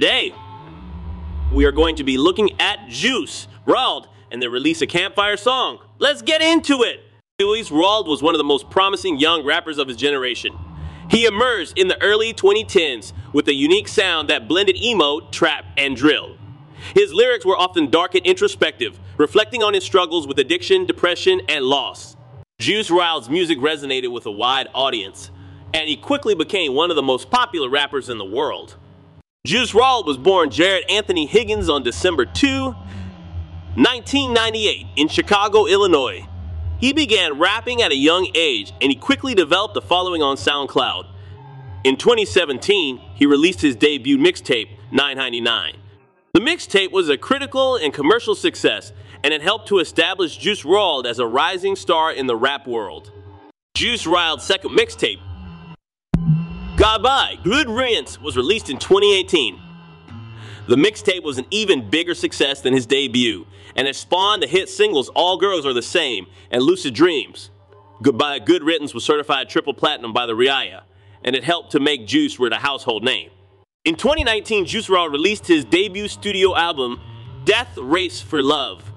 Today, we are going to be looking at Juice WRLD and their release a campfire song. Let's get into it! Juice WRLD was one of the most promising young rappers of his generation. He emerged in the early 2010s with a unique sound that blended emo, trap, and drill. His lyrics were often dark and introspective, reflecting on his struggles with addiction, depression, and loss. Juice WRLD's music resonated with a wide audience, and he quickly became one of the most popular rappers in the world. Juice WRLD was born Jarad Anthony Higgins on December 2, 1998, in Chicago, Illinois. He began rapping at a young age, and he quickly developed a following on SoundCloud. In 2017, he released his debut mixtape, 999. The mixtape was a critical and commercial success, and it helped to establish Juice WRLD as a rising star in the rap world. Juice WRLD's second mixtape, Goodbye, Good Riddance, was released in 2018. The mixtape was an even bigger success than his debut, and it spawned the hit singles All Girls Are the Same and Lucid Dreams. Goodbye, Good Riddance was certified triple platinum by the RIAA, and it helped to make Juice WRLD a household name. In 2019, Juice WRLD released his debut studio album, Death Race for Love.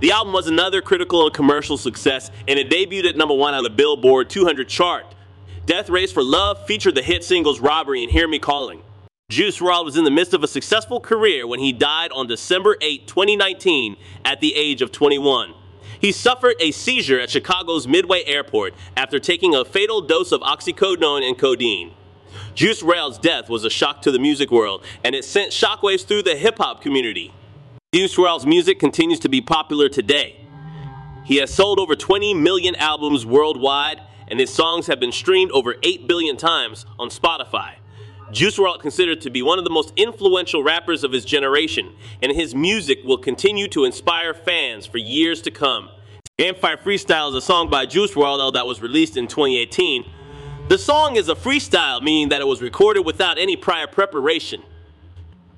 The album was another critical and commercial success, and it debuted at number one on the Billboard 200 chart. Death Race for Love featured the hit singles Robbery and Hear Me Calling. Juice WRLD was in the midst of a successful career when he died on December 8, 2019, at the age of 21. He suffered a seizure at Chicago's Midway Airport after taking a fatal dose of oxycodone and codeine. Juice WRLD's death was a shock to the music world, and it sent shockwaves through the hip hop community. Juice WRLD's music continues to be popular today. He has sold over 20 million albums worldwide and his songs have been streamed over 8 billion times on Spotify. Juice WRLD considered to be one of the most influential rappers of his generation, and his music will continue to inspire fans for years to come. Campfire Freestyle is a song by Juice WRLD that was released in 2018. The song is a freestyle, meaning that it was recorded without any prior preparation.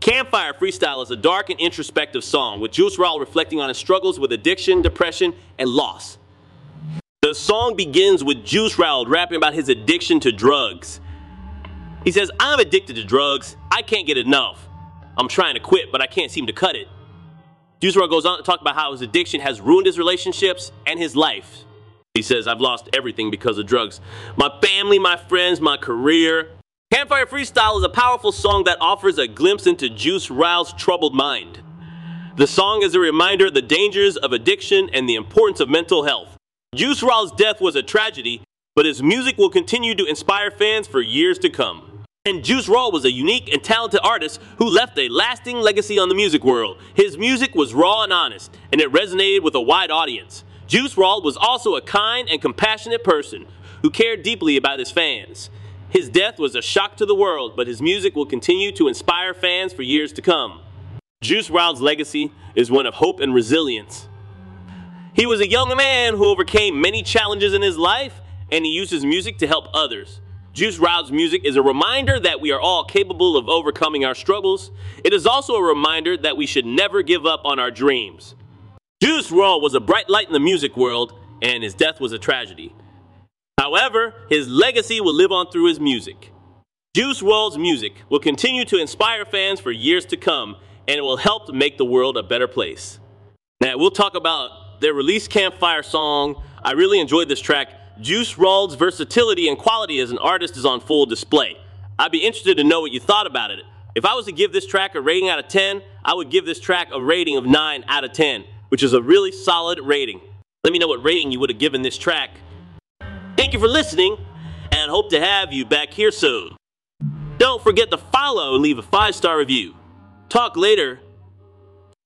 Campfire Freestyle is a dark and introspective song, with Juice WRLD reflecting on his struggles with addiction, depression, and loss. The song begins with Juice WRLD rapping about his addiction to drugs. He says, I'm addicted to drugs. I can't get enough. I'm trying to quit, but I can't seem to cut it. Juice WRLD goes on to talk about how his addiction has ruined his relationships and his life. He says, I've lost everything because of drugs. My family, my friends, my career. Campfire Freestyle is a powerful song that offers a glimpse into Juice WRLD's troubled mind. The song is a reminder of the dangers of addiction and the importance of mental health. Juice WRLD's death was a tragedy, but his music will continue to inspire fans for years to come. And Juice WRLD was a unique and talented artist who left a lasting legacy on the music world. His music was raw and honest, and it resonated with a wide audience. Juice WRLD was also a kind and compassionate person who cared deeply about his fans. His death was a shock to the world, but his music will continue to inspire fans for years to come. Juice WRLD's legacy is one of hope and resilience. He was a young man who overcame many challenges in his life, and he used his music to help others. Juice WRLD's music is a reminder that we are all capable of overcoming our struggles. It is also a reminder that we should never give up on our dreams. Juice WRLD was a bright light in the music world, and his death was a tragedy. However, his legacy will live on through his music. Juice WRLD's music will continue to inspire fans for years to come, and it will help make the world a better place. Now, we'll talk about their release Campfire song. I really enjoyed this track. Juice WRLD's versatility and quality as an artist is on full display. I'd be interested to know what you thought about it. If I was to give this track a rating out of 10, I would give this track a rating of 9 out of 10, which is a really solid rating. Let me know what rating you would have given this track. Thank you for listening, and hope to have you back here soon. Don't forget to follow and leave a five star review. Talk later.